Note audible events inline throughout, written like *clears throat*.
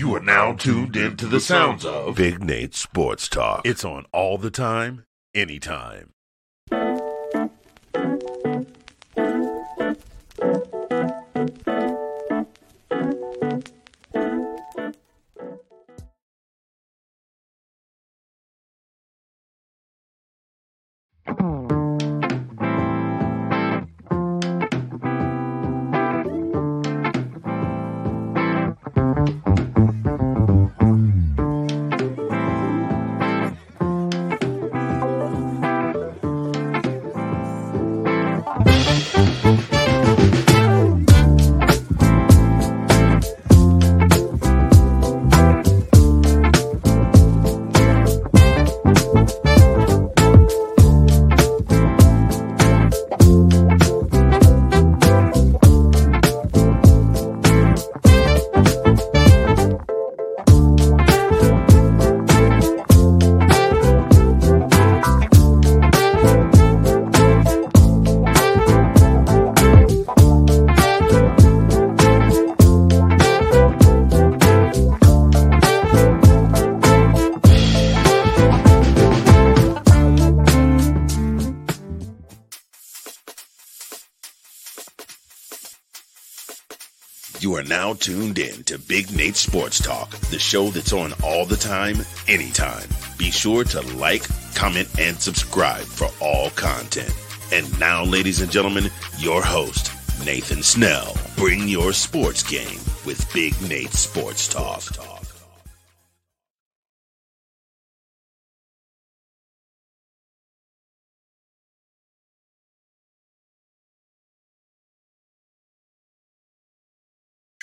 You are now tuned into the sounds of Big Nate Sports Talk. It's on all the time, anytime. Now tuned in to Big Nate Sports Talk, the show that's on all the time, anytime. Be sure to like, comment, and subscribe for all content. And now, ladies and gentlemen, your host, Nathan Snell. Bring your sports game with Big Nate Sports Talk.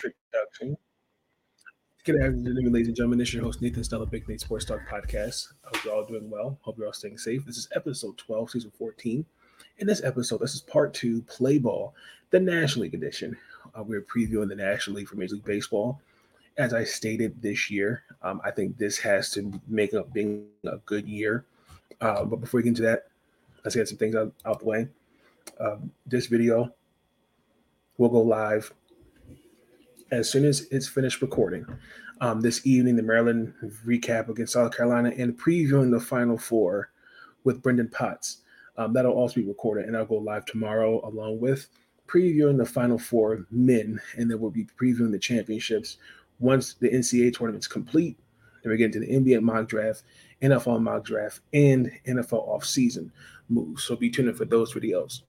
Introduction. Good afternoon, ladies and gentlemen. This is your host, Nathan Stella, Big Nate Sports Talk Podcast. I hope you're all doing well. Hope you're all staying safe. This is episode 12, season 14. In this episode, this is part two, Play Ball, the National League edition. Uh, we're previewing the National League for Major League Baseball. As I stated this year, um, I think this has to make up being a good year. Uh, but before we get into that, let's get some things out, out the way. Um, this video will go live as soon as it's finished recording um, this evening, the Maryland recap against South Carolina and previewing the Final Four with Brendan Potts. Um, that'll also be recorded and I'll go live tomorrow along with previewing the Final Four men, and then we'll be previewing the championships once the NCAA tournament's complete. Then we get into the NBA mock draft, NFL mock draft, and NFL offseason moves. So be tuned in for those videos.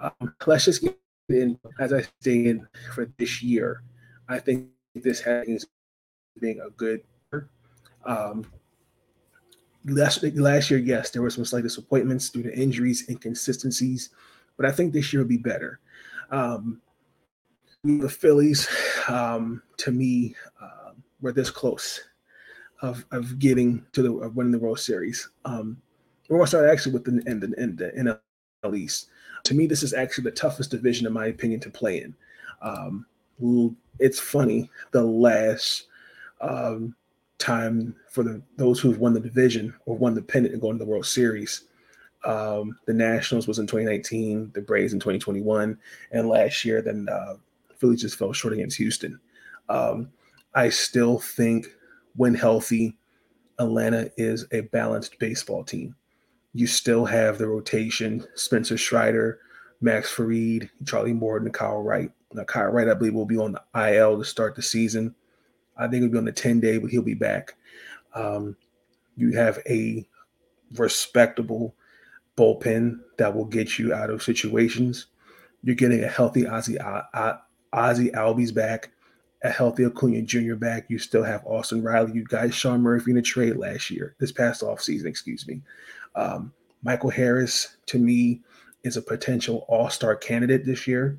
Um, let's just get in, as I stated, for this year, I think this has being a good. Um, last last year, yes, there were some slight disappointments due to injuries, inconsistencies, but I think this year will be better. Um, the Phillies, um, to me, uh, were this close of, of getting to the of winning the World Series. Um, we're to start actually with the end the, the NL East to me, this is actually the toughest division, in my opinion, to play in. Um, it's funny, the last um, time for the those who've won the division or won the pennant and going to the World Series, um, the Nationals was in 2019, the Braves in 2021, and last year, then uh, Philly just fell short against Houston. Um, I still think, when healthy, Atlanta is a balanced baseball team you still have the rotation Spencer Strider, Max Fried, Charlie Morton, Kyle Wright. Now, Kyle Wright, I believe, will be on the IL to start the season. I think he'll be on the 10 day, but he'll be back. Um, you have a respectable bullpen that will get you out of situations. You're getting a healthy Ozzy, Ozzy Albies back, a healthy Acuna Jr. back. You still have Austin Riley. You guys Sean Murphy in a trade last year, this past off season, excuse me. Um, Michael Harris, to me, is a potential all star candidate this year.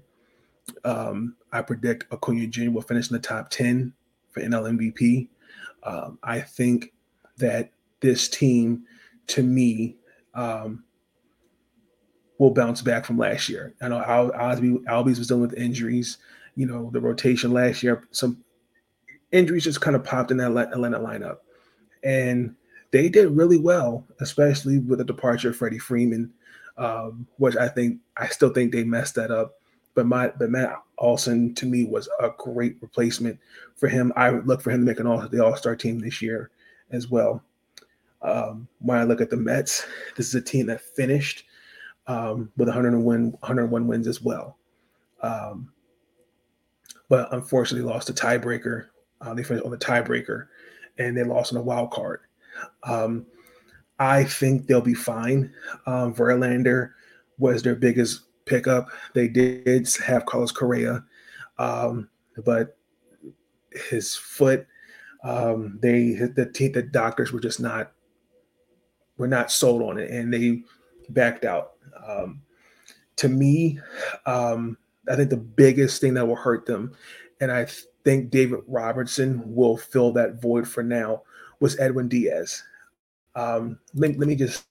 Um, I predict Acuna Jr. will finish in the top 10 for NL MVP. Um, I think that this team, to me, um, will bounce back from last year. I know Al- Albies was dealing with injuries. You know, the rotation last year, some injuries just kind of popped in that Atlanta lineup. And they did really well, especially with the departure of Freddie Freeman, um, which I think I still think they messed that up but my but Matt Olson to me was a great replacement for him. I would look for him to make an all the All Star team this year as well. Um, when I look at the Mets, this is a team that finished um, with 101, 101 wins as well. Um, but unfortunately lost a tiebreaker. Uh, they finished on the tiebreaker and they lost on a wild card. Um, I think they'll be fine. Um, Verlander was their biggest pickup. They did have Carlos Correa, um, but his foot, um, they the the doctors were just not were not sold on it, and they backed out. Um, to me, um, I think the biggest thing that will hurt them, and I think David Robertson will fill that void for now, was Edwin Diaz. Um, let, let me just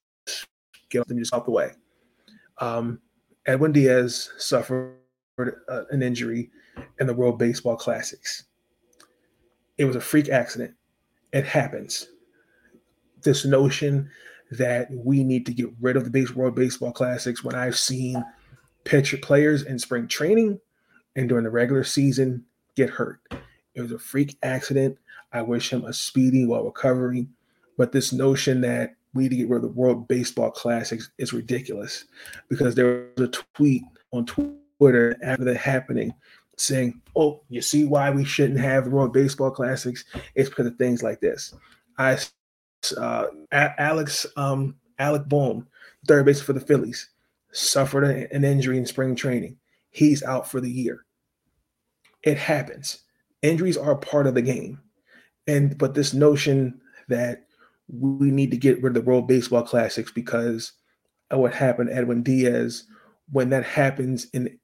get them just out the way. Um, Edwin Diaz suffered uh, an injury in the World Baseball Classics. It was a freak accident. It happens. This notion that we need to get rid of the base World Baseball Classics when I've seen pitcher players in spring training and during the regular season get hurt. It was a freak accident. I wish him a speedy well recovery. But this notion that we need to get rid of the World Baseball Classics is ridiculous because there was a tweet on Twitter after that happening saying, "Oh, you see why we shouldn't have the World Baseball Classics? It's because of things like this." I, uh, Alex, um, Alec Bohm, third base for the Phillies, suffered an injury in spring training. He's out for the year. It happens. Injuries are part of the game, and but this notion that we need to get rid of the World Baseball Classics because of what happened to Edwin Diaz. When that happens in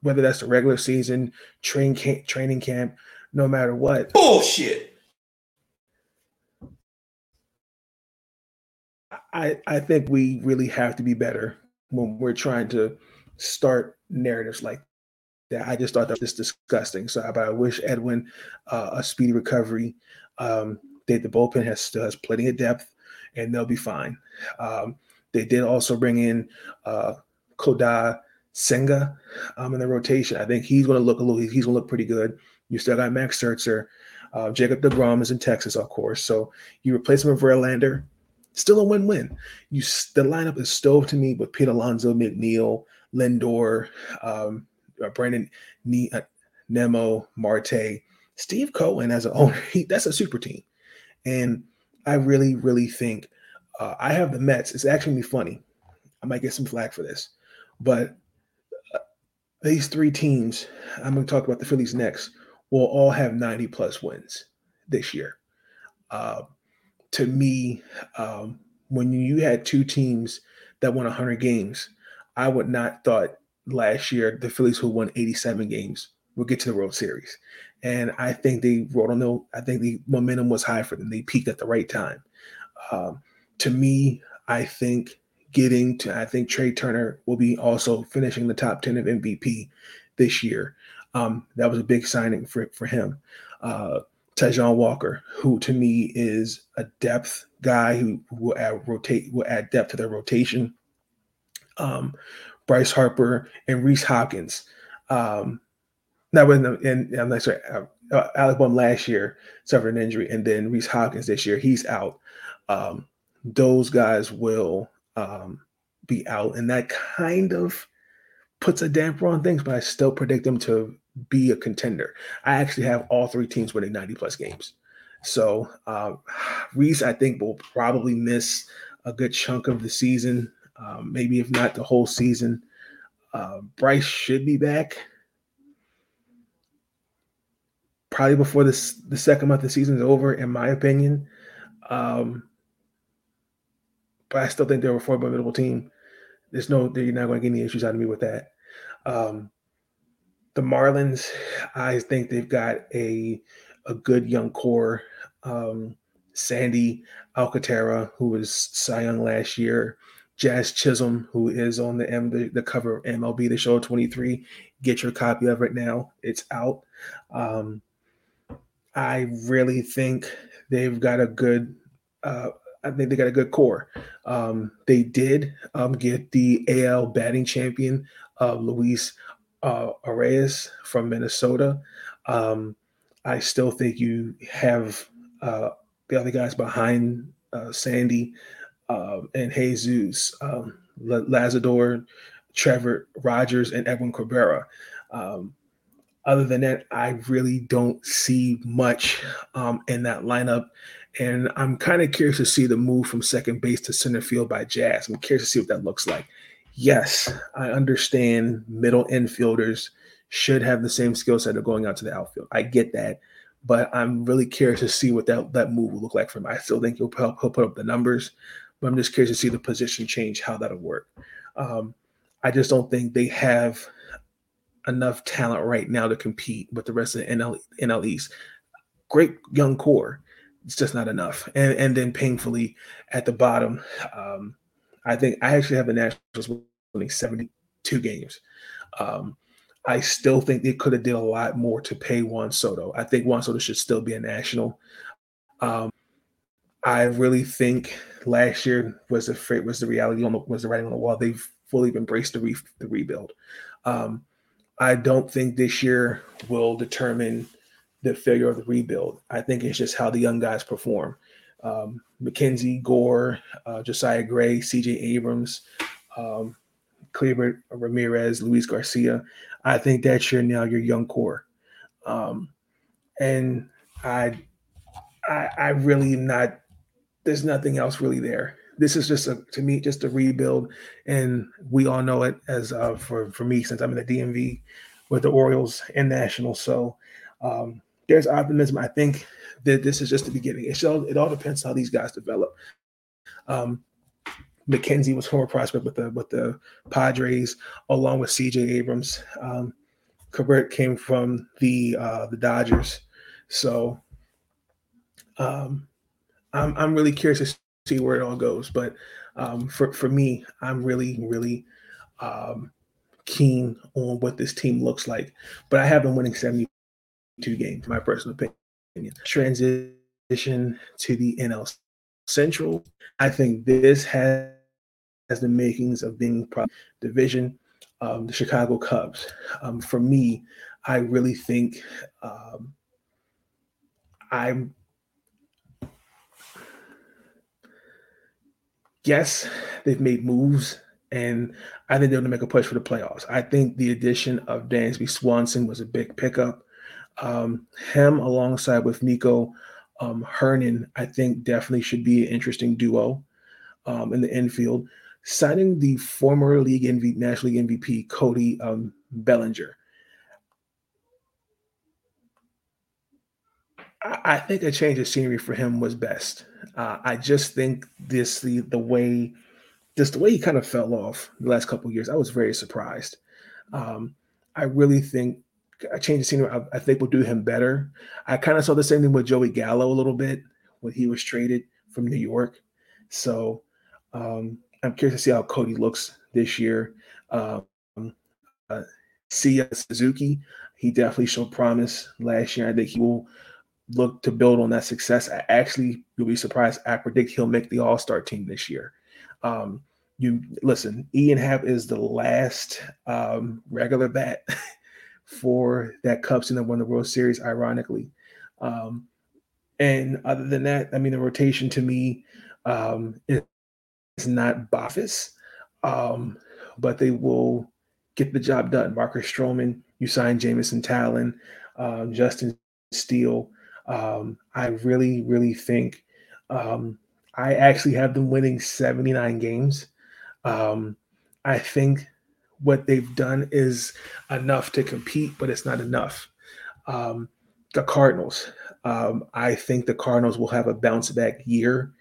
whether that's the regular season, train camp, training camp, no matter what. Bullshit. I, I think we really have to be better when we're trying to start narratives like that. I just thought that was disgusting. So, but I wish Edwin uh, a speedy recovery. Um, they, the bullpen has still has plenty of depth, and they'll be fine. Um, they did also bring in uh, Kodai Senga um, in the rotation. I think he's going to look a little. He's going to look pretty good. You still got Max Scherzer. Uh, Jacob DeGrom is in Texas, of course. So you replace him with Verlander. Still a win-win. You the lineup is stove to me with Pete Alonso, McNeil, Lindor, um, uh, Brandon ne- uh, Nimmo, Marte, Steve Cohen as an *laughs* owner. He, that's a super team. And I really, really think uh, I have the Mets. It's actually funny. I might get some flack for this, but uh, these three teams, I'm going to talk about the Phillies next, will all have 90 plus wins this year. Uh, to me, um, when you had two teams that won 100 games, I would not thought last year the Phillies who won 87 games will get to the World Series. And I think they wrote on the, I think the momentum was high for them. They peaked at the right time. Um, to me, I think getting to, I think Trey Turner will be also finishing the top 10 of MVP this year. Um, that was a big signing for, for him. Uh, Walker, who to me is a depth guy who will add rotate will add depth to their rotation. Um, Bryce Harper and Rhys Hoskins. Um, that was and I'm not sorry, uh, uh, Alec Bohm last year suffered an injury, and then Rhys Hoskins this year he's out. Um, those guys will um, be out, and that kind of puts a damper on things. But I still predict them to be a contender. I actually have all three teams winning 90 plus games. So uh, Rhys, I think, will probably miss a good chunk of the season, um, maybe if not the whole season. Uh, Bryce should be back probably before this the second month of the season is over, in my opinion. Um, but I still think they're a formidable team. There's no, you're not going to get any issues out of me with that. Um, the Marlins, I think they've got a a good young core. Um, Sandy Alcantara, who was Cy Young last year, Jazz Chisholm, who is on the M the, the cover of MLB The Show 23. Get your copy of it now; it's out. Um, I really think they've got a good. Uh, I think they got a good core. Um, they did um, get the AL batting champion, uh, Luis uh, from Minnesota. Um, I still think you have uh, the other guys behind uh, Sandy um, and Jesus, um, Luzardo, Trevor Rogers, and Edwin Cabrera. Um, other than that, I really don't see much um, in that lineup. And I'm kind of curious to see the move from second base to center field by Jazz. I'm curious to see what that looks like. Yes, I understand middle infielders should have the same skill set of going out to the outfield. I get that. But I'm really curious to see what that, that move will look like for him. I still think he'll, he'll put up the numbers, but I'm just curious to see the position change, how that'll work. Um, I just don't think they have enough talent right now to compete with the rest of the NL, NL East. Great young core, it's just not enough. And and then painfully at the bottom, um, I think I actually have the Nationals winning 72 games. Um, I still think they could have did a lot more to pay Juan Soto. I think Juan Soto should still be a national. Um, I really think last year was the was the reality on the was the writing on the wall. They've fully embraced the re, the rebuild. Um, I don't think this year will determine the failure of the rebuild. I think it's just how the young guys perform. Um, McKenzie, Gore, uh, Josiah Gray, C.J. Abrams, um, Cleber Ramirez, Luis Garcia. I think that's your now your young core, um, and I, I, I really am not. There's nothing else really there. This is just a to me just a rebuild, and we all know it as uh, for for me since I'm in the DMV with the Orioles and Nationals. So um, there's optimism. I think that this is just the beginning. It all it all depends how these guys develop. Um, McKenzie was former prospect with the with the Padres, along with C.J. Abrams. Um, came from the uh, the Dodgers, so um, I'm I'm really curious to see where it all goes. But um, for for me, I'm really really um, keen on what this team looks like. But I have been winning 72 games, my personal opinion. Transition to the NL Central. I think this has, has the makings of being division. Um, the Chicago Cubs. Um, for me, I really think um, I'm. Yes, they've made moves, and I think they're going to make a push for the playoffs. I think the addition of Dansby Swanson was a big pickup. Um, him alongside with Nico um, Hernan, I think definitely should be an interesting duo um, in the infield. Signing the former league MVP, National League MVP Cody um, Bellinger. I, think a change of scenery for him was best. Uh, I just think this the the way just the way he kind of fell off the last couple years. I was very surprised. Um, I really think a change of scenery, I, I think will do him better. I kind of saw the same thing with Joey Gallo a little bit when he was traded from New York. So um, I'm curious to see how Cody looks this year. Um, uh, Seiya Suzuki, he definitely showed promise last year. I think he will look to build on that success. I actually, you'll be surprised. I predict he'll make the All Star team this year. Um, you listen, Ian Happ is the last um, regular bat *laughs* for that Cubs team that won the World Series, ironically. Um, and other than that, I mean, the rotation to me um, is not Boffus, um, but they will get the job done. Marcus Stroman, you signed Jameson Taillon, um, Justin Steele. Um, I really, really think um, I actually have them winning 79 games. Um, I think what they've done is enough to compete, but it's not enough. Um, the Cardinals, um, I think the Cardinals will have a bounce back year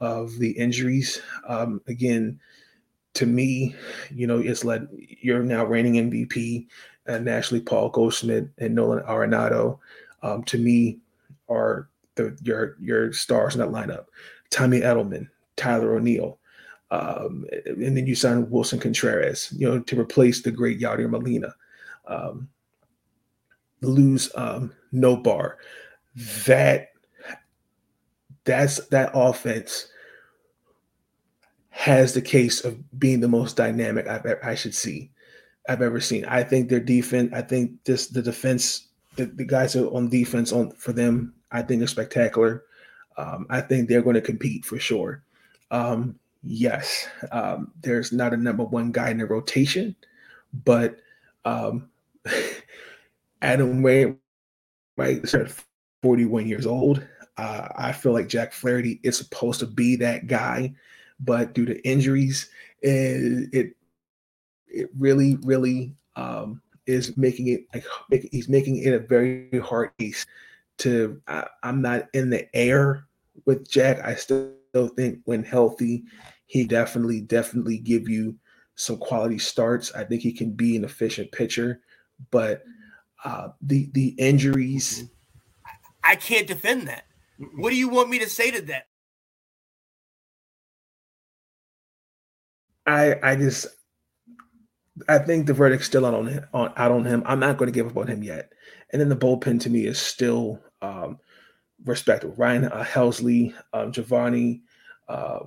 of the injuries. Um, again, to me, you know, it's like you're now reigning MVP, uh, nationally Paul Goldschmidt and Nolan Arenado. Um, to me, are the your your stars in that lineup. Tommy Edelman, Tyler O'Neill, um, and then you sign Wilson Contreras, you know, to replace the great Yadier Molina. Um, lose um, Bar. That that's that offense has the case of being the most dynamic I've, I should see. I've ever seen. I think their defense. I think this the defense. The, the guys on defense on for them. I think are spectacular. Um, I think they're going to compete for sure. Um, yes, um, there's not a number one guy in the rotation, but um, *laughs* Adam Ray, right, 41 years old. Uh, I feel like Jack Flaherty is supposed to be that guy, but due to injuries, it it, it really, really um, is making it like he's making it a very hard case to. I, I'm not in the air with Jack. I still think when healthy, he definitely, definitely give you some quality starts. I think he can be an efficient pitcher, but uh, the the injuries. I can't defend that. What do you want me to say to that? I I just I think the verdict's still out on on out on him. I'm not going to give up on him yet. And then the bullpen to me is still um, respectable. Ryan uh, Helsley, um, Giovanni uh,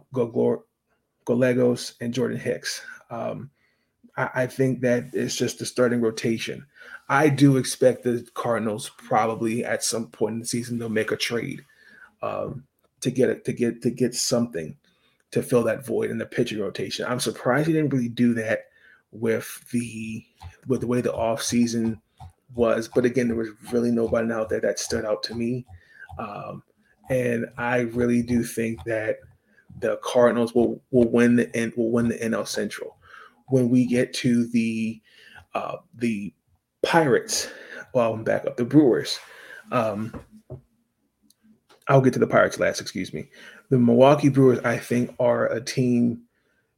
Gallegos, and Jordan Hicks. Um, I, I, think that it's just the starting rotation. I do expect the Cardinals probably at some point in the season they'll make a trade um, to get it to get to get something to fill that void in the pitching rotation. I'm surprised he didn't really do that with the with the way the off season was. But again, there was really nobody out there that stood out to me. Um, and I really do think that the Cardinals will will win the and will win the NL Central. When we get to the uh, the Pirates, well, I'm back up the Brewers. Um, I'll get to the Pirates last, excuse me. The Milwaukee Brewers, I think, are a team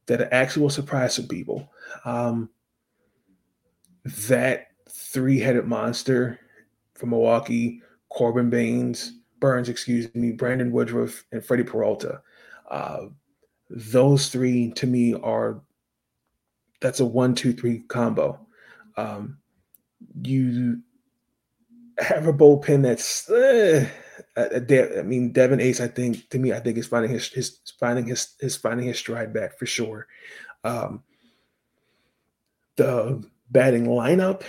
that actually will surprise some people. Um, that three headed monster from Milwaukee, Corbin Baines, Burns, excuse me, Brandon Woodruff, and Freddie Peralta. Uh, those three to me are that's a one, two, three combo. Um, you have a bullpen that's uh, I mean, Devin Ace, I think to me, I think is finding his his finding his his finding his stride back for sure. Um, the batting lineup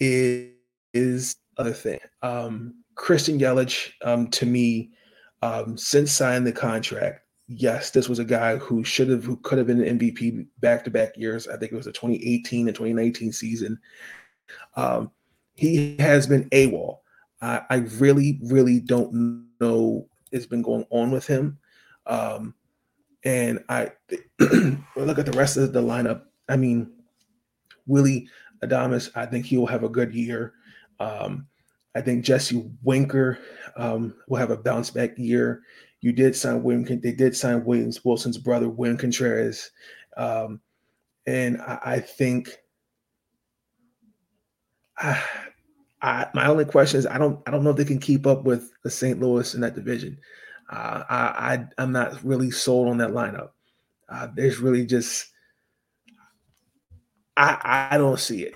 is is other thing. Um, Christian Yelich, um, to me, um, since signing the contract, yes, this was a guy who should have, who could have been an MVP back to back years. I think it was the 2018 and 2019 season. Um, he has been AWOL. I, I really, really don't know what's been going on with him. Um, and I *clears throat* look at the rest of the lineup. I mean, Willy Adames, I think he will have a good year. Um, I think Jesse Winker um, will have a bounce back year. You did sign William. They did sign Williams Wilson's brother, William Contreras, um, and I, I think. I, I, my only question is I don't I don't know if they can keep up with the St. Louis in that division. Uh, I, I am not really sold on that lineup. Uh, there's really just I I don't see it.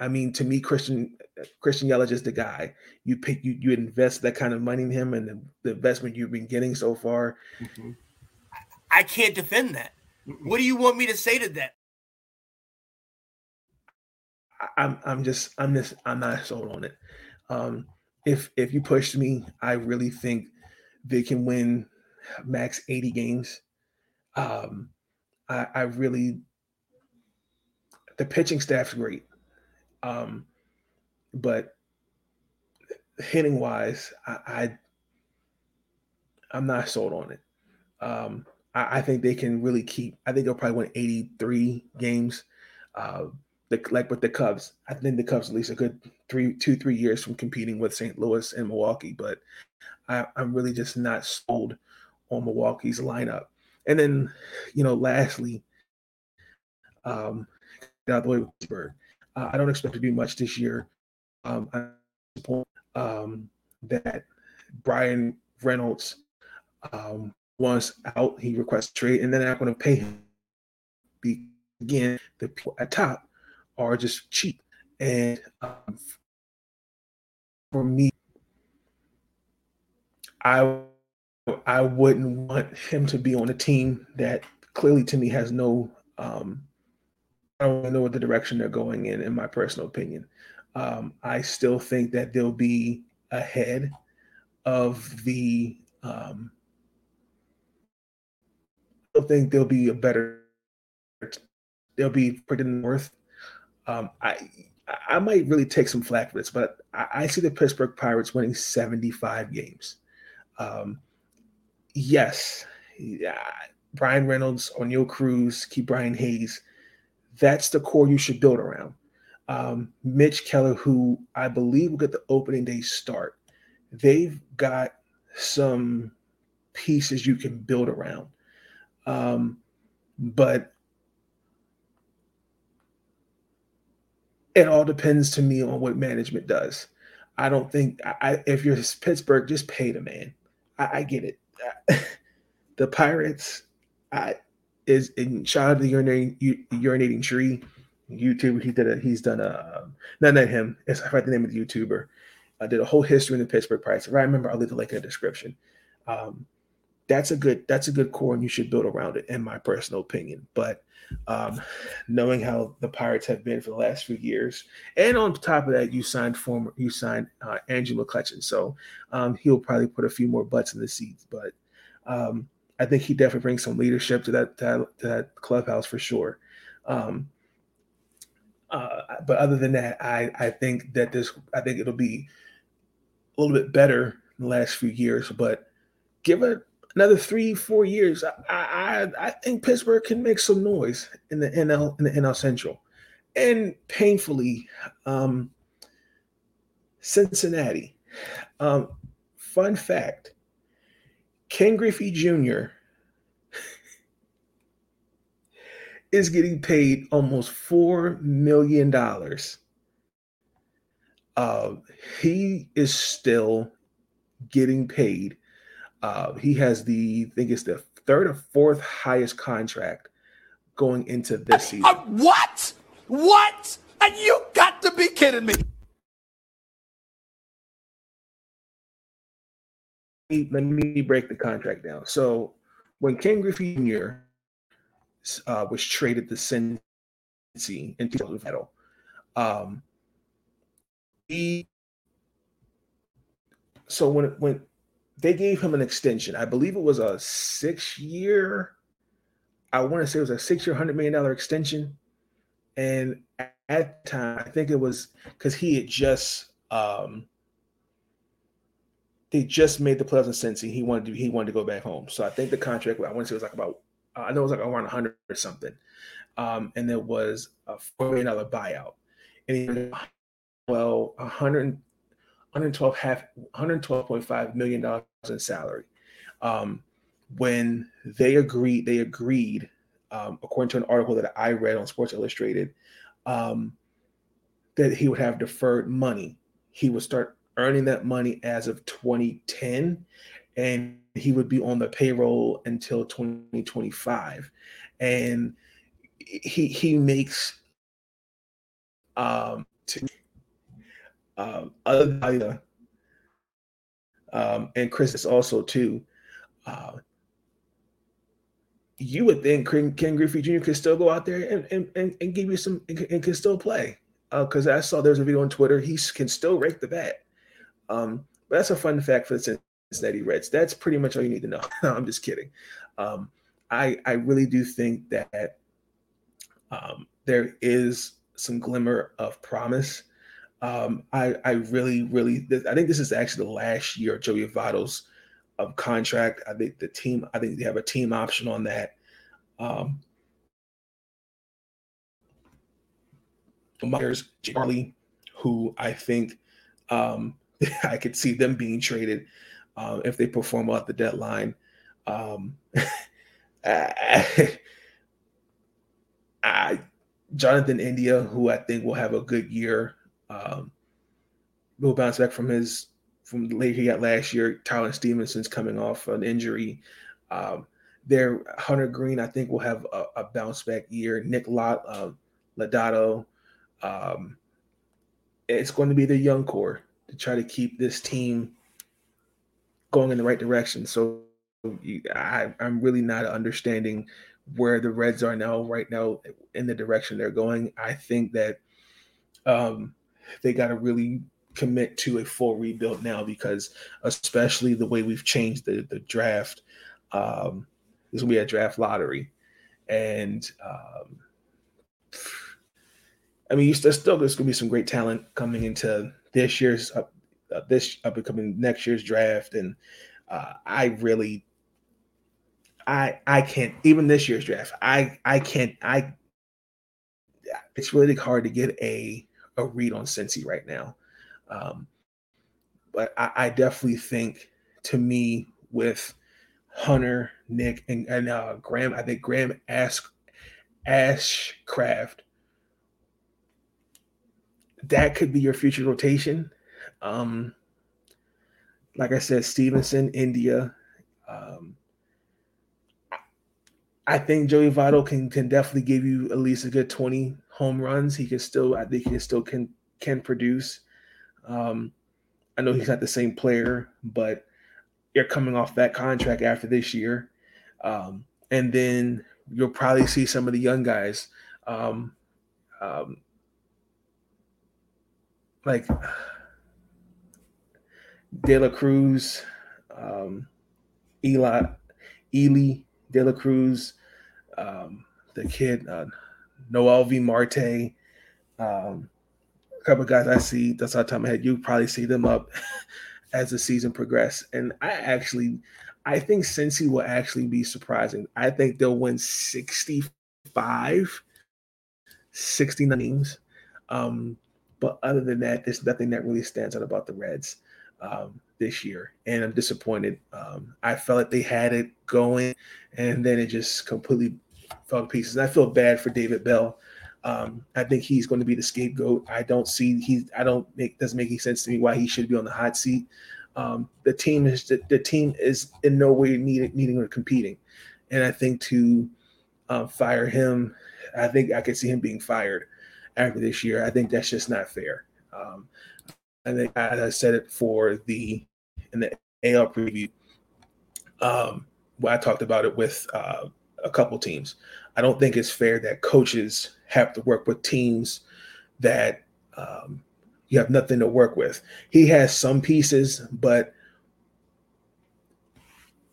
I mean, to me, Christian Christian Yelich is the guy. You pick you you invest that kind of money in him, and the, the investment you've been getting so far. Mm-hmm. I can't defend that. What do you want me to say to that? I'm I'm just I'm just I'm not sold on it. Um, if if you push me, I really think they can win max 80 games. Um, I, I really the pitching staff's great. Um, but hitting wise, I, I am not sold on it. Um, I, I, think they can really keep. I think they'll probably win 83 games. Uh, the, like with the Cubs, I think the Cubs at least a good three, two, three years from competing with St. Louis and Milwaukee. But I, I'm really just not sold on Milwaukee's lineup. And then, you know, lastly, um, out the way with Pittsburgh. Uh, I don't expect to do much this year. Um, I um, that Bryan Reynolds um, wants out. He requests trade, and then I'm going to pay him. Again, the people at top are just cheap. And um, for me, I I wouldn't want him to be on a team that clearly to me has no um, don't know what the direction they're going in, in my personal opinion. Um, I still think that they'll be ahead of the. Um, I think they'll be a better. They'll be pretty north. Um, I I might really take some flack for this, but I, I see the Pittsburgh Pirates winning 75 games. Um, yes, yeah, Bryan Reynolds, Oneil Cruz, Ke'Bryan Hayes. That's the core you should build around. Um, Mitch Keller, who I believe will get the opening day start, they've got some pieces you can build around. Um, but it all depends to me on what management does. I don't think I, if you're Pittsburgh, just pay the man. I, I get it. *laughs* the Pirates, I is in shout out to the urinating, urinating tree YouTube. He did a he's done a not not him. It's I forgot the name of the YouTuber. I did a whole history in the Pittsburgh Pirates. If I remember, I'll leave the link in the description. Um, that's a good that's a good core, and you should build around it, in my personal opinion. But um, knowing how the Pirates have been for the last few years, and on top of that, you signed former you signed uh, Andrew McCutchen, so um, he'll probably put a few more butts in the seats. But um, I think he definitely brings some leadership to that to that, to that clubhouse for sure. Um, uh, but other than that, I I think that this I think it'll be a little bit better in the last few years, but give it another three, four years, I, I, I think Pittsburgh can make some noise in the NL in the NL Central, and painfully, um, Cincinnati. Um, fun fact: Ken Griffey Jr. is getting paid almost four million dollars. Uh, he is still getting paid uh, he has the, I think it's the third or fourth highest contract going into this season. Uh, what? What? And you got to be kidding me. Let me break the contract down. So when Ken Griffey Jr. Uh, was traded to Cincy in 2000, um, he so when when they gave him an extension. I believe it was a six year, I want to say it was a six year, $100 million extension. And at the time, I think it was because he had just, um, they just made the playoffs in Cincy. He wanted to he wanted to go back home. So I think the contract I want to say it was like about I know it was like around 100 or something. Um, and there was a four million dollar buyout. And well, 100 112 half 112.5 million dollars in salary. Um, when they agreed, they agreed, um, according to an article that I read on Sports Illustrated, um, that he would have deferred money. He would start earning that money as of 2010, and he would be on the payroll until 2025. And he he makes um, to, um, other um, and Chris is also too. Uh, you would think Ken Griffey Jr. could still go out there and and, and, give you some and, can still play because uh, I saw there's a video on Twitter he can still rake the bat. Um, but that's a fun fact for the Cincinnati Reds. That's pretty much all you need to know. *laughs* I'm just kidding. Um, I I really do think that um, there is some glimmer of promise um, I I really really I think this is actually the last year of Joey Votto's um, contract. I think the team I think they have a team option on that. Um, Myers Charlie, who I think um, *laughs* I could see them being traded uh, if they perform at the deadline. Um, *laughs* I, I, Jonathan India, who I think will have a good year um, will bounce back from his from the late he got last year. Tyler Stephenson's coming off an injury. Um, there, Hunter Greene, I think, will have a, a bounce back year. Nick Lot, uh, Lodolo. Um, it's going to be the young core to try to keep this team going in the right direction. So I, I'm really not understanding where the Reds are now, right now, in the direction they're going, I think that um, they got to really commit to a full rebuild now because, especially the way we've changed the the draft, um, this will be a draft lottery, and um, I mean, there's still there's going to be some great talent coming into this year's uh, uh, this up and coming next year's draft, and uh, I really I I can't even this year's draft. I I can't I. It's really hard to get a a read on Cincy right now, um, but I, I definitely think to me with Hunter, Nick, and, and uh, Graham, I think Graham Ash Ashcraft that could be your future rotation. Um, like I said, Stephenson, India. Um, I think Joey Votto can can definitely give you at least a good 20 home runs. He can still, I think he still can can produce. Um, I know he's not the same player, but you're coming off that contract after this year. Um, and then you'll probably see some of the young guys. Um, um, like De La Cruz, um, Elly, De La Cruz, um, the kid uh, V Marte, um, a couple of guys I see. That's how time I had. You probably see them up *laughs* as the season progresses. And I actually, I think Cincy will actually be surprising. I think they'll win 65, 69 games. Um, but other than that, there's nothing that really stands out about the Reds um, this year, and I'm disappointed. Um, I felt like they had it going, and then it just completely fell to pieces. And I feel bad for David Bell. Um, I think he's going to be the scapegoat. I don't see he. I don't make doesn't make any sense to me why he should be on the hot seat. Um, the team is the, the, team is in no way needing needing or competing, and I think to uh, fire him, I think I could see him being fired after this year. I think that's just not fair. Um, I think as I said it for the in the AL preview, um, where I talked about it with uh, a couple teams. I don't think it's fair that coaches have to work with teams that um, you have nothing to work with. He has some pieces, but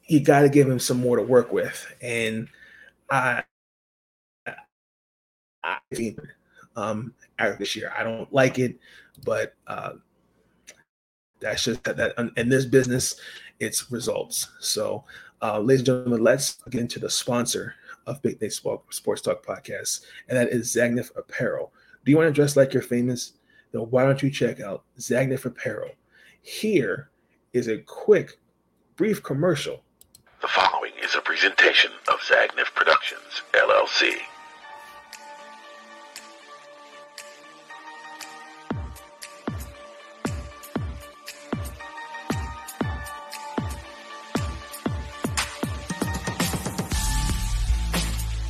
you got to give him some more to work with. And I, I um, after this year. I don't like it, but uh, that's just that, that in this business, it's results. So, uh, ladies and gentlemen, let's get into the sponsor of Big Nate Sports Talk podcast, and that is Zagnif Apparel. Do you want to dress like you're famous? Then why don't you check out Zagnif Apparel? Here is a quick, brief commercial. The following is a presentation of Zagnif Productions, LLC.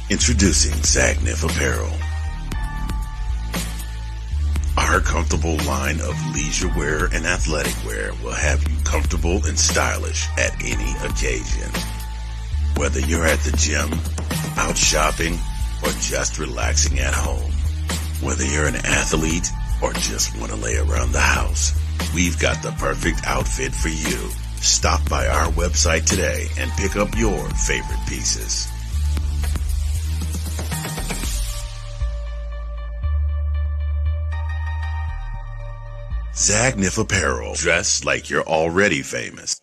Introducing Zagnif Apparel. Our comfortable line of leisure wear and athletic wear will have you comfortable and stylish at any occasion. Whether you're at the gym, out shopping, or just relaxing at home. Whether you're an athlete or just want to lay around the house, we've got the perfect outfit for you. Stop by our website today and pick up your favorite pieces. Zagnif Apparel. Dress like you're already famous.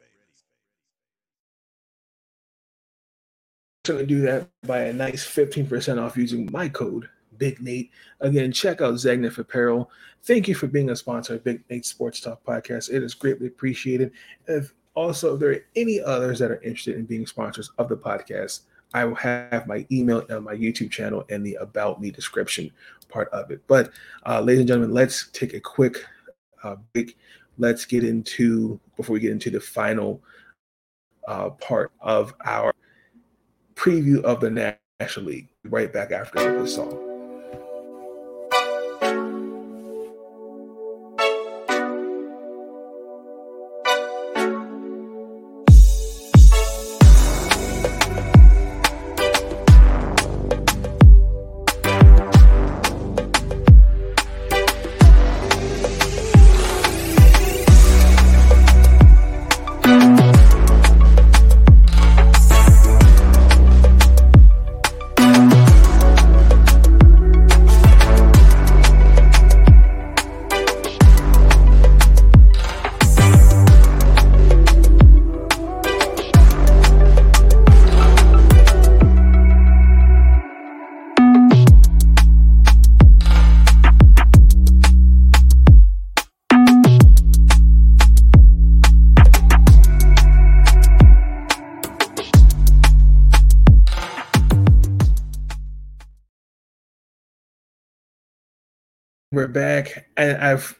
going to do that by a nice 15% off using my code Big Nate. Again, check out Zagnif Apparel. Thank you for being a sponsor of Big Nate Sports Talk Podcast. It is greatly appreciated. If also, if there are any others that are interested in being sponsors of the podcast, I will have my email on my YouTube channel and the About Me description part of it. But, uh, ladies and gentlemen, let's take a quick uh, break. Let's get into, before we get into the final uh, part of our preview of the National League, right back after this song. And I've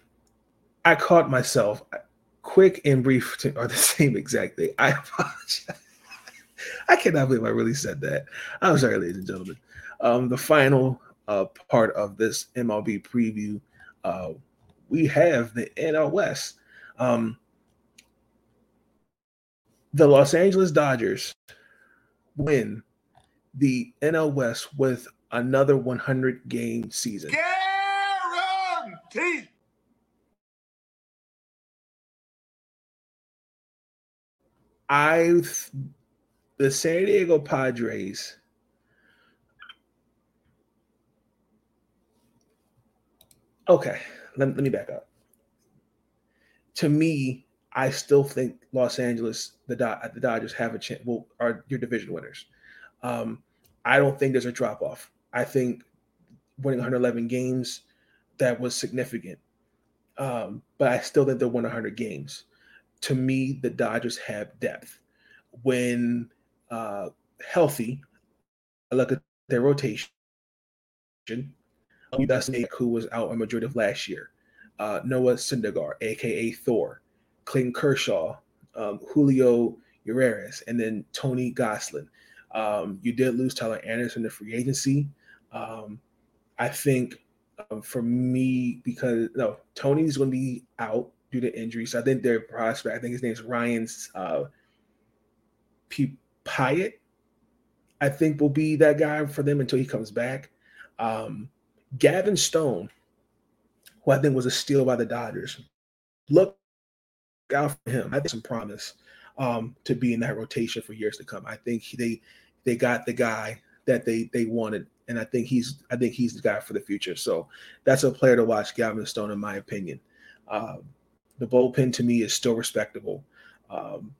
I caught myself. Quick and brief are *laughs* the same exact thing. I apologize. *laughs* I cannot believe I really said that. I'm sorry, ladies and gentlemen. Um, the final uh, part of this MLB preview, uh, we have the NL West. Um, the Los Angeles Dodgers win the NL West with another 100 game season. I, the San Diego Padres. Okay, let, let me back up. To me, I still think Los Angeles, the the Dodgers have a chance. Well, are your division winners. Um, I don't think there's a drop off. I think winning 111 games that was significant, um, but I still think they'll win 100 games. To me, the Dodgers have depth. When uh, healthy, I look at their rotation. Dustin, who was out a majority of last year, uh, Noah Syndergaard, aka Thor, Clayton Kershaw, um, Julio Urias, and then Tony Gonsolin. Um, you did lose Tyler Anderson to free agency. Um, I think for me, because no, Tony's going to be out due to injury. So I think their prospect, I think his name is Ryan uh, P- Pyatt, I think will be that guy for them until he comes back. Um, Gavin Stone, who I think was a steal by the Dodgers, look out for him. I think some promise um, to be in that rotation for years to come. I think they they got the guy that they they wanted, and I think he's I think he's the guy for the future. So that's a player to watch, Gavin Stone, in my opinion. Um, the bullpen to me is still respectable. Um,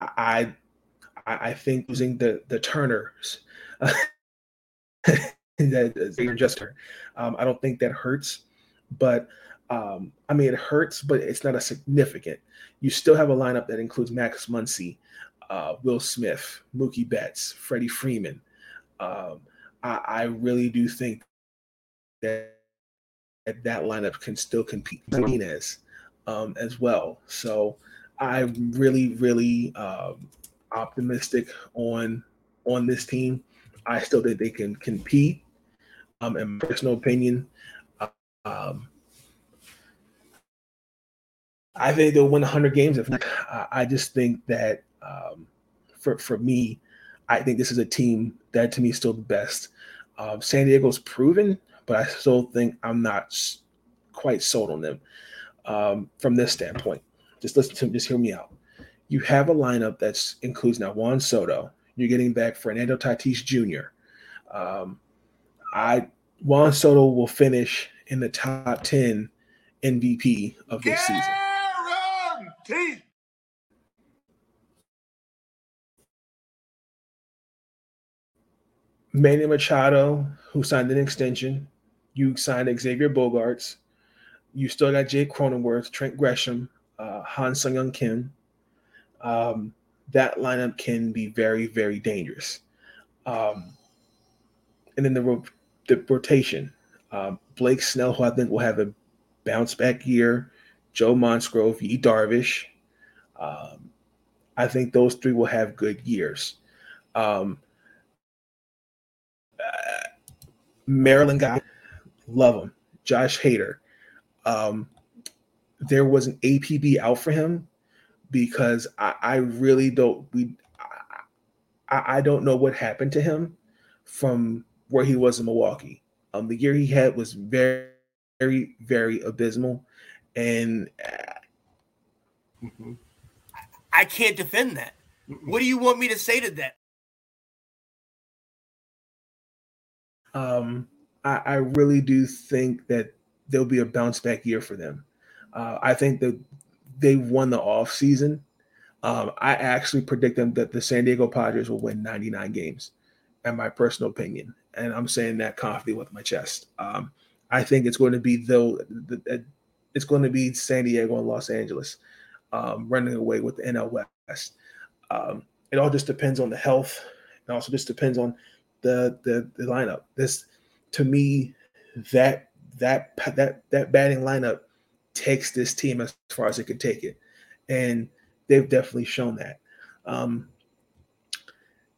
I, I I think losing the the Turners. *laughs* that Xavier Jester. Um, I don't think that hurts, but um, I mean, it hurts, but it's not a significant. You still have a lineup that includes Max Muncy, uh, Will Smith, Mookie Betts, Freddie Freeman. Um, I, I, really do think that, that that lineup can still compete Martinez um, as well. So I'm really, really um, optimistic on on this team. I still think they can compete. Um, in personal opinion, um, I think they'll win 100 games. If not, I just think that um, for for me, I think this is a team that to me is still the best. Um, San Diego's proven, but I still think I'm not quite sold on them um, from this standpoint. Just listen to me, just hear me out. You have a lineup that includes now Juan Soto. You're getting back Fernando Tatis Jr. Um, I Juan Soto will finish in the top 10 MVP of this season. Manny Machado, who signed an extension. You signed Xavier Bogaerts. You still got Jake Cronenworth, Trent Grisham, uh, Han Sung Young Kim. Um, that lineup can be very, very dangerous. Um, and then the, the rotation, um, Blake Snell, who I think will have a bounce back year, Joe Musgrove, Yu Darvish. Um, I think those three will have good years. Um, uh, Maryland guy, love him. Josh Hader. Um, there was an APB out for him because I, I really don't we I, I don't know what happened to him from where he was in Milwaukee. Um, the year he had was very, very, very abysmal, and uh, I can't defend that. What do you want me to say to that? Um, I, I really do think that there'll be a bounce back year for them. Uh, I think that they won the off season. Um, I actually predict them that the San Diego Padres will win 99 games, in my personal opinion, and I'm saying that confidently with my chest. Um, I think it's going to be though it's going to be San Diego and Los Angeles um, running away with the NL West. Um, it all just depends on the health. It also just depends on the, the the lineup. This to me that that that that batting lineup takes this team as far as it can take it, and they've definitely shown that. Um,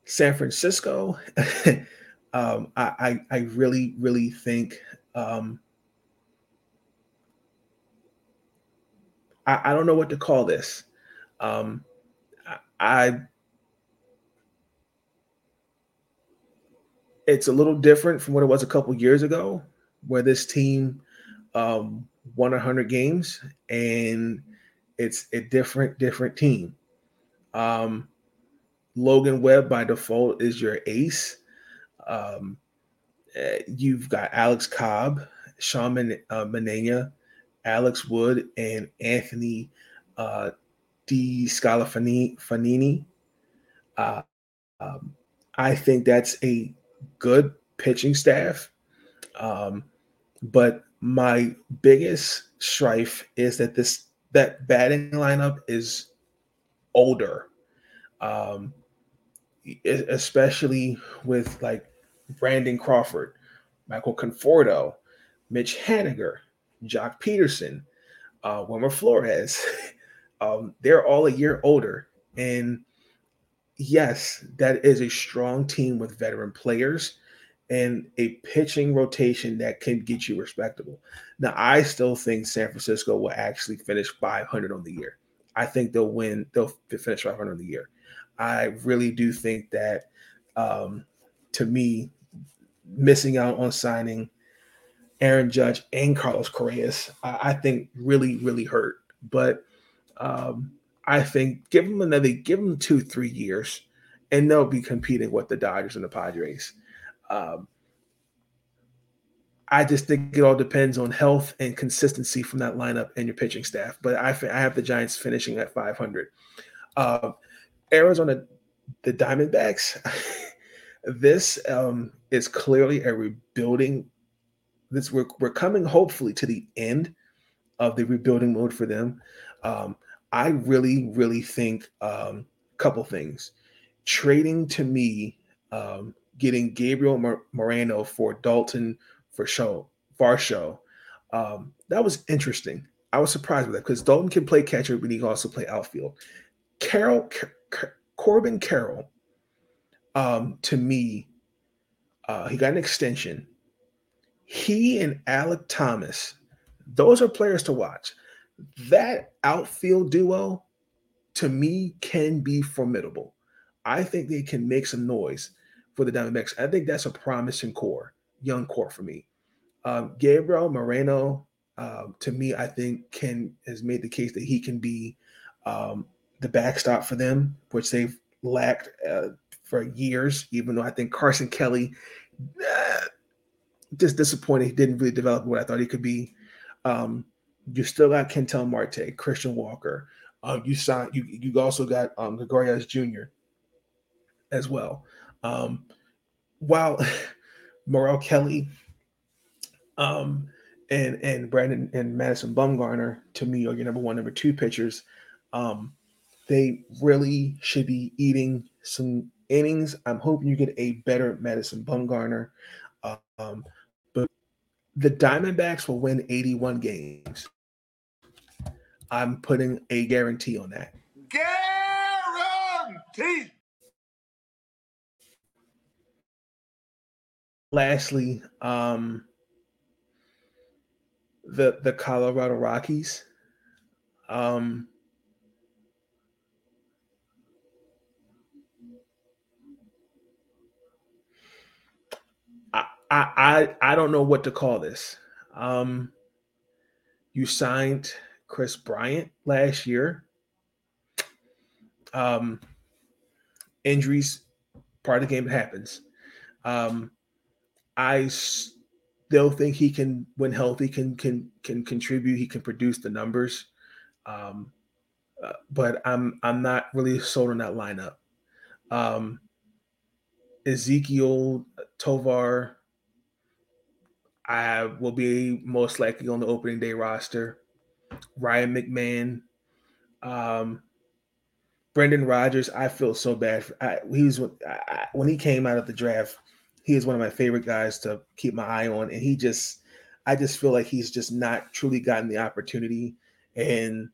San Francisco, *laughs* um, I, I, I really really think um, I, don't know what to call this. Um, I it's a little different from what it was a couple years ago, where this team um, won 100 games, and it's a different, different team. Um, Logan Webb by default is your ace. Um, eh, you've got Alex Cobb, Sean Man- uh, Alex Wood, and Anthony uh, D. Scalafanini. Uh, um, I think that's a good pitching staff. Um, but my biggest strife is that this that batting lineup is older, um, especially with like Brandon Crawford, Michael Conforto, Mitch Haniger, Joc Pederson, uh, Wilmer Flores. *laughs* um, they're all a year older, and yes, that is a strong team with veteran players and a pitching rotation that can get you respectable. Now, I still think San Francisco will actually finish 500 on the year. I think they'll win, they'll finish 500 on the year. I really do think that, um, to me, missing out on signing Aaron Judge and Carlos Correas, I, I think really, really hurt. But um, I think give them another, give them two, three years, and they'll be competing with the Dodgers and the Padres. Um, I just think it all depends on health and consistency from that lineup and your pitching staff. But I, I have the Giants finishing at 500. Uh, Arizona, the Diamondbacks. *laughs* this um, is clearly a rebuilding. This we're we're coming hopefully to the end of the rebuilding mode for them. Um, I really, really think a um, couple things. Trading to me, um, getting Gabriel Moreno for Dalton for show Varsho, um, that was interesting. I was surprised with that because Dalton can play catcher, but he can also play outfield. Carroll, C- Corbin Carroll, um, to me, uh, he got an extension. He and Alek Thomas, those are players to watch that outfield duo to me can be formidable. I think they can make some noise for the Diamondbacks. I think that's a promising core, young core for me. Um, Gabriel Moreno, um, to me, I think can has made the case that he can be um, the backstop for them, which they've lacked uh, for years. Even though I think Carson Kelly uh, just disappointed, he didn't really develop what I thought he could be. Um, you still got Ketel Marte, Christian Walker. Um, you signed you you also got um Jr. as well. Um, while *laughs* Merrill Kelly um and and Brandon and Madison Bumgarner to me are your number one, number two pitchers. Um, they really should be eating some innings. I'm hoping you get a better Madison Bumgarner. Um, but the Diamondbacks will win 81 games. I'm putting a guarantee on that. Guarantee. Lastly, um, the the Colorado Rockies. Um, I, I I don't know what to call this. Um, you signed Kris Bryant last year. Um, injuries, part of the game it happens. Um, I still think he can, when healthy, can can can contribute. He can produce the numbers. Um, uh, but I'm I'm not really sold on that lineup. Um, Ezequiel Tovar, I will be most likely on the opening day roster. Ryan McMahon, um, Brendan Rodgers. I feel so bad. For, I, he was I, when he came out of the draft. He is one of my favorite guys to keep my eye on, and he just I just feel like he's just not truly gotten the opportunity. And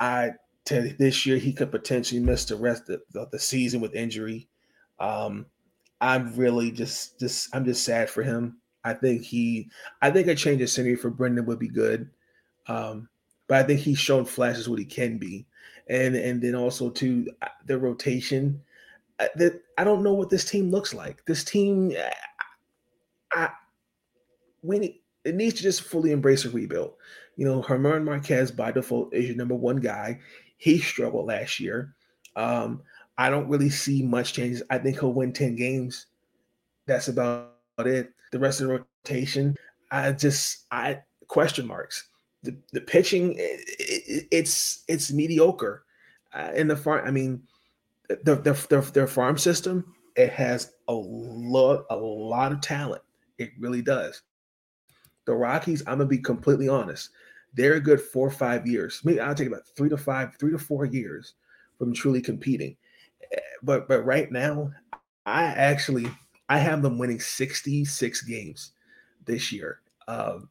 I to this year he could potentially miss the rest of the, the season with injury. Um, I'm really just just I'm just sad for him. I think he I think a change of scenery for Brendan would be good. Um, but I think he's shown flashes what he can be. And and then also to uh, the rotation that I don't know what this team looks like. This team uh, I we it needs to just fully embrace a rebuild. You know, German Marquez by default is your number one guy. He struggled last year. Um, I don't really see much changes. I think he'll win 10 games. That's about it. The rest of the rotation, I just I question marks. The, the pitching, it, it, it's it's mediocre. Uh, in the farm, I mean, the, the, their, their farm system, it has a lot a lot of talent. It really does. The Rockies, I'm gonna be completely honest, they're a good four or five years. Maybe I'll take about three to five, three to four years from truly competing. Eh, but but right now, I actually I have them winning 66 games this year. Um,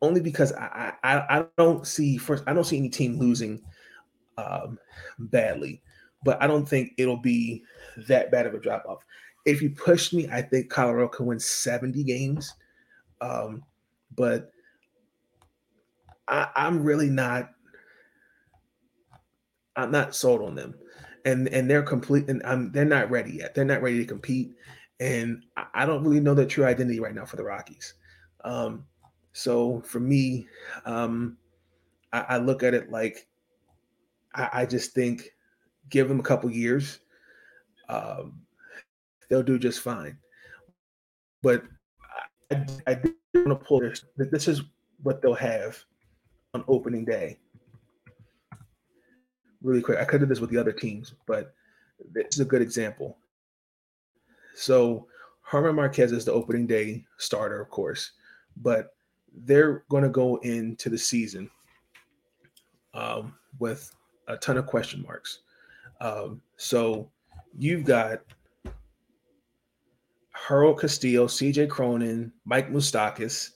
only because I, I I don't see first I don't see any team losing um, badly, but I don't think it'll be that bad of a drop off. If you push me, I think Colorado can win 70 games. Um, but I, I'm really not. I'm not sold on them, and and they're complete, and I'm they're not ready yet. They're not ready to compete, and I don't really know their true identity right now for the Rockies. Um, so for me, um, I, I look at it like I, I, just think give them a couple years, um, they'll do just fine. But I, I do want to pull this. This is what they'll have on opening day. Really quick, I could do this with the other teams, but this is a good example. So German Marquez is the opening day starter, of course, but they're going to go into the season um, with a ton of question marks. Um, so you've got Harold Castillo, CJ Cronin, Mike Moustakas,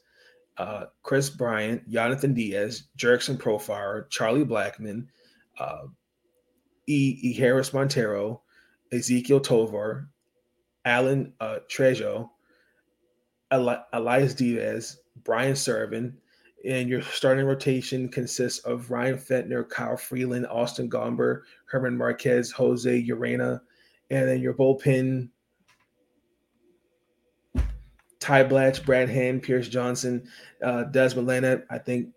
uh, Kris Bryant, Jonathan Diaz, Jurickson Profar, Charlie Blackmon, uh, E. e. Harris Montero, Ezequiel Tovar, Alan uh, Trejo, Eli- Elias Diaz, Brian Serven, and your starting rotation consists of Ryan Feltner, Kyle Freeland, Austin Gomber, Herman Marquez, Jose Urena, and then your bullpen Ty Blach, Brad Hand, Pierce Johnson, uh, Desmond Leonard. I think,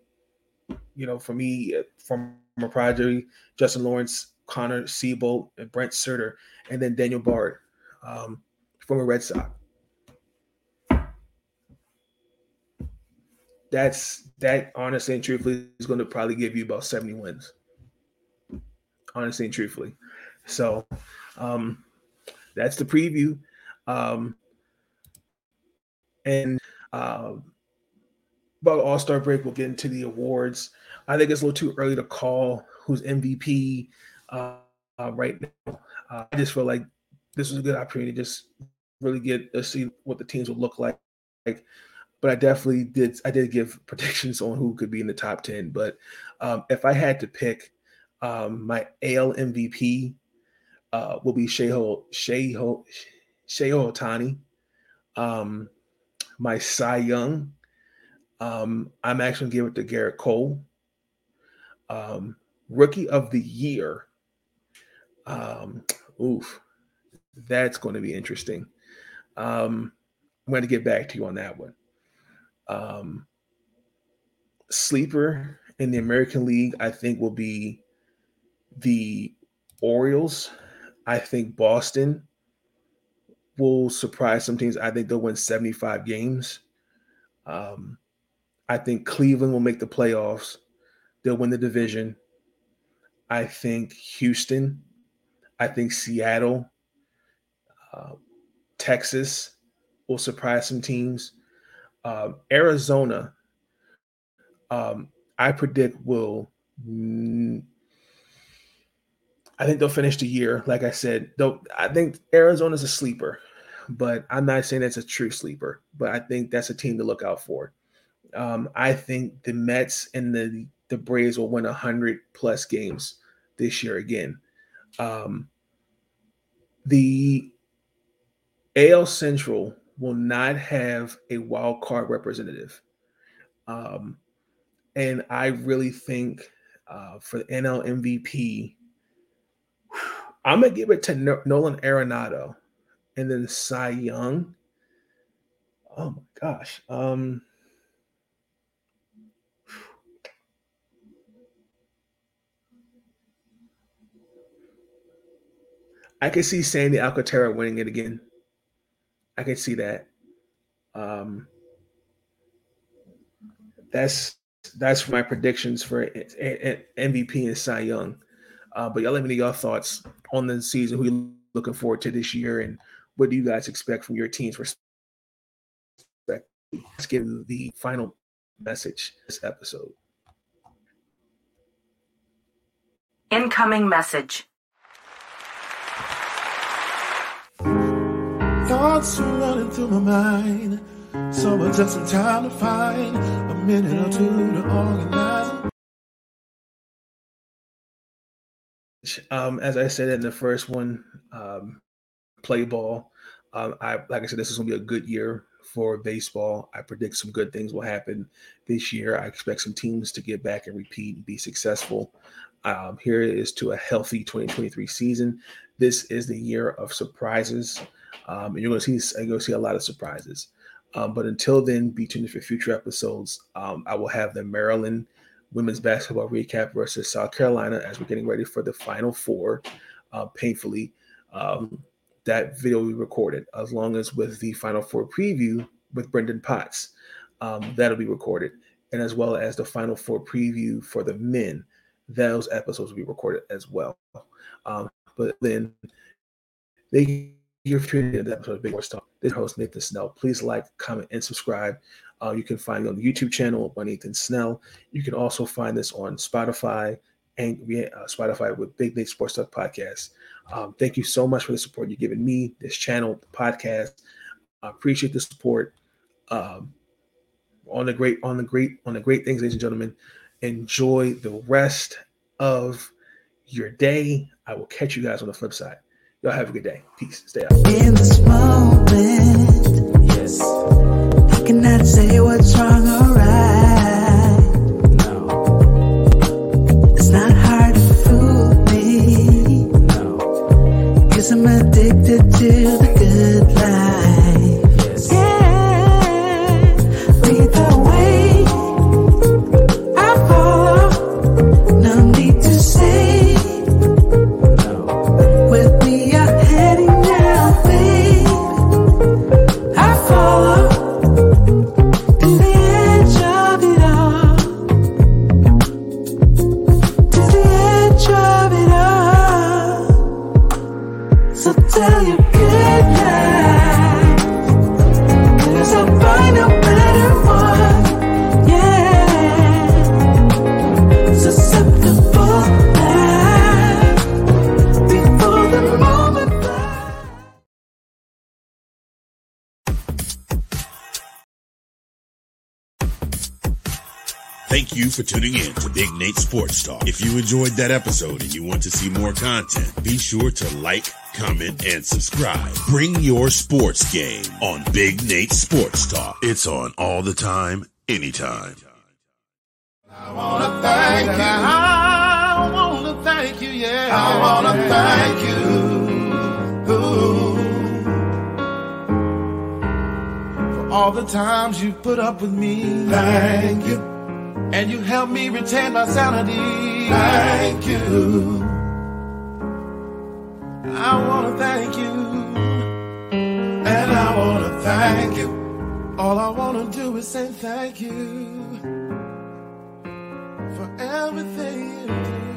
you know, for me, uh, from a prodigy, Justin Lawrence, Connor Seabold, and Brent Suter, and then Daniel Bard um, from a Red Sox. That's that honestly and truthfully is going to probably give you about 70 wins. Honestly and truthfully. So um that's the preview. Um and uh, about All Star break, we'll get into the awards. I think it's a little too early to call who's MVP uh, uh, right now. Uh, I just feel like this is a good opportunity to just really get to see what the teams will look like. But I definitely did. I did give *laughs* predictions on who could be in the top ten. But um, if I had to pick, um, my AL MVP uh, will be Shohei Shohei Shohei Ohtani. Um, my Cy Young. Um, I'm actually to give it to Gerrit Cole. Um, rookie of the year. Um, oof, that's going to be interesting. Um, I'm going to get back to you on that one. Um, sleeper in the American League, I think, will be the Orioles. I think Boston will surprise some teams. I think they'll win 75 games. Um, I think Cleveland will make the playoffs. They'll win the division. I think Houston. I think Seattle. Uh, Texas will surprise some teams. Uh, Arizona, um, I predict will mm, I think they'll finish the year. Like I said, though I think Arizona's a sleeper, but I'm not saying that's a true sleeper. But I think that's a team to look out for. Um, I think the Mets and the the Braves will win hundred plus games this year again. Um, the AL Central will not have a wild card representative. Um, and I really think uh, for the NL MVP, *sighs* I'm gonna give it to Nolan Arenado, and then Cy Young. Oh my gosh. Um, *sighs* I can see Sandy Alcantara winning it again. I can see that. Um, that's that's my predictions for MVP and Cy Young. Uh, but y'all let me know your thoughts on the season. Who you looking forward to this year, and what do you guys expect from your teams? Let's give the final message this episode. Incoming message. Thoughts are running through my mind. Someone took some time to find a minute or two to organize. Um, as I said in the first one, um, play ball. Um, I like I said, this is gonna be a good year for baseball. I predict some good things will happen this year. I expect some teams to get back and repeat and be successful. Um, here is to a healthy 2023 season. This is the year of surprises. Um, and you're going to see you're going to see a lot of surprises. Um, but until then, be tuned for future episodes. Um, I will have the Maryland women's basketball recap versus South Carolina as we're getting ready for the Final Four. Uh, painfully, um, that video we recorded, as long as with the Final Four preview with Brendan Potts, um, that'll be recorded, and as well as the Final Four preview for the men, those episodes will be recorded as well. Um, but then they you're to the episode of Big Sports Talk. This host Nathan Snell. Please like, comment, and subscribe. Uh, you can find me on the YouTube channel by Nathan Snell. You can also find this on Spotify and uh, Spotify with Big Nate Sports Talk podcast. Um, thank you so much for the support you've given me, this channel, the podcast. I appreciate the support. Um, on the great, on the great, on the great things, ladies and gentlemen. Enjoy the rest of your day. I will catch you guys on the flip side. Y'all have a good day. Peace. Stay out. In this moment, yes. I cannot say what's wrong or right. For tuning in to Big Nate Sports Talk. If you enjoyed that episode and you want to see more content, be sure to like, comment, and subscribe. Bring your sports game on Big Nate Sports Talk. It's on all the time, anytime. I wanna thank you. I wanna thank you, yeah. I wanna thank you. Ooh. For all the times you put up with me. Thank you. And you help me retain my sanity. Thank you. I wanna thank you. And I wanna thank you. All I wanna do is say thank you for everything you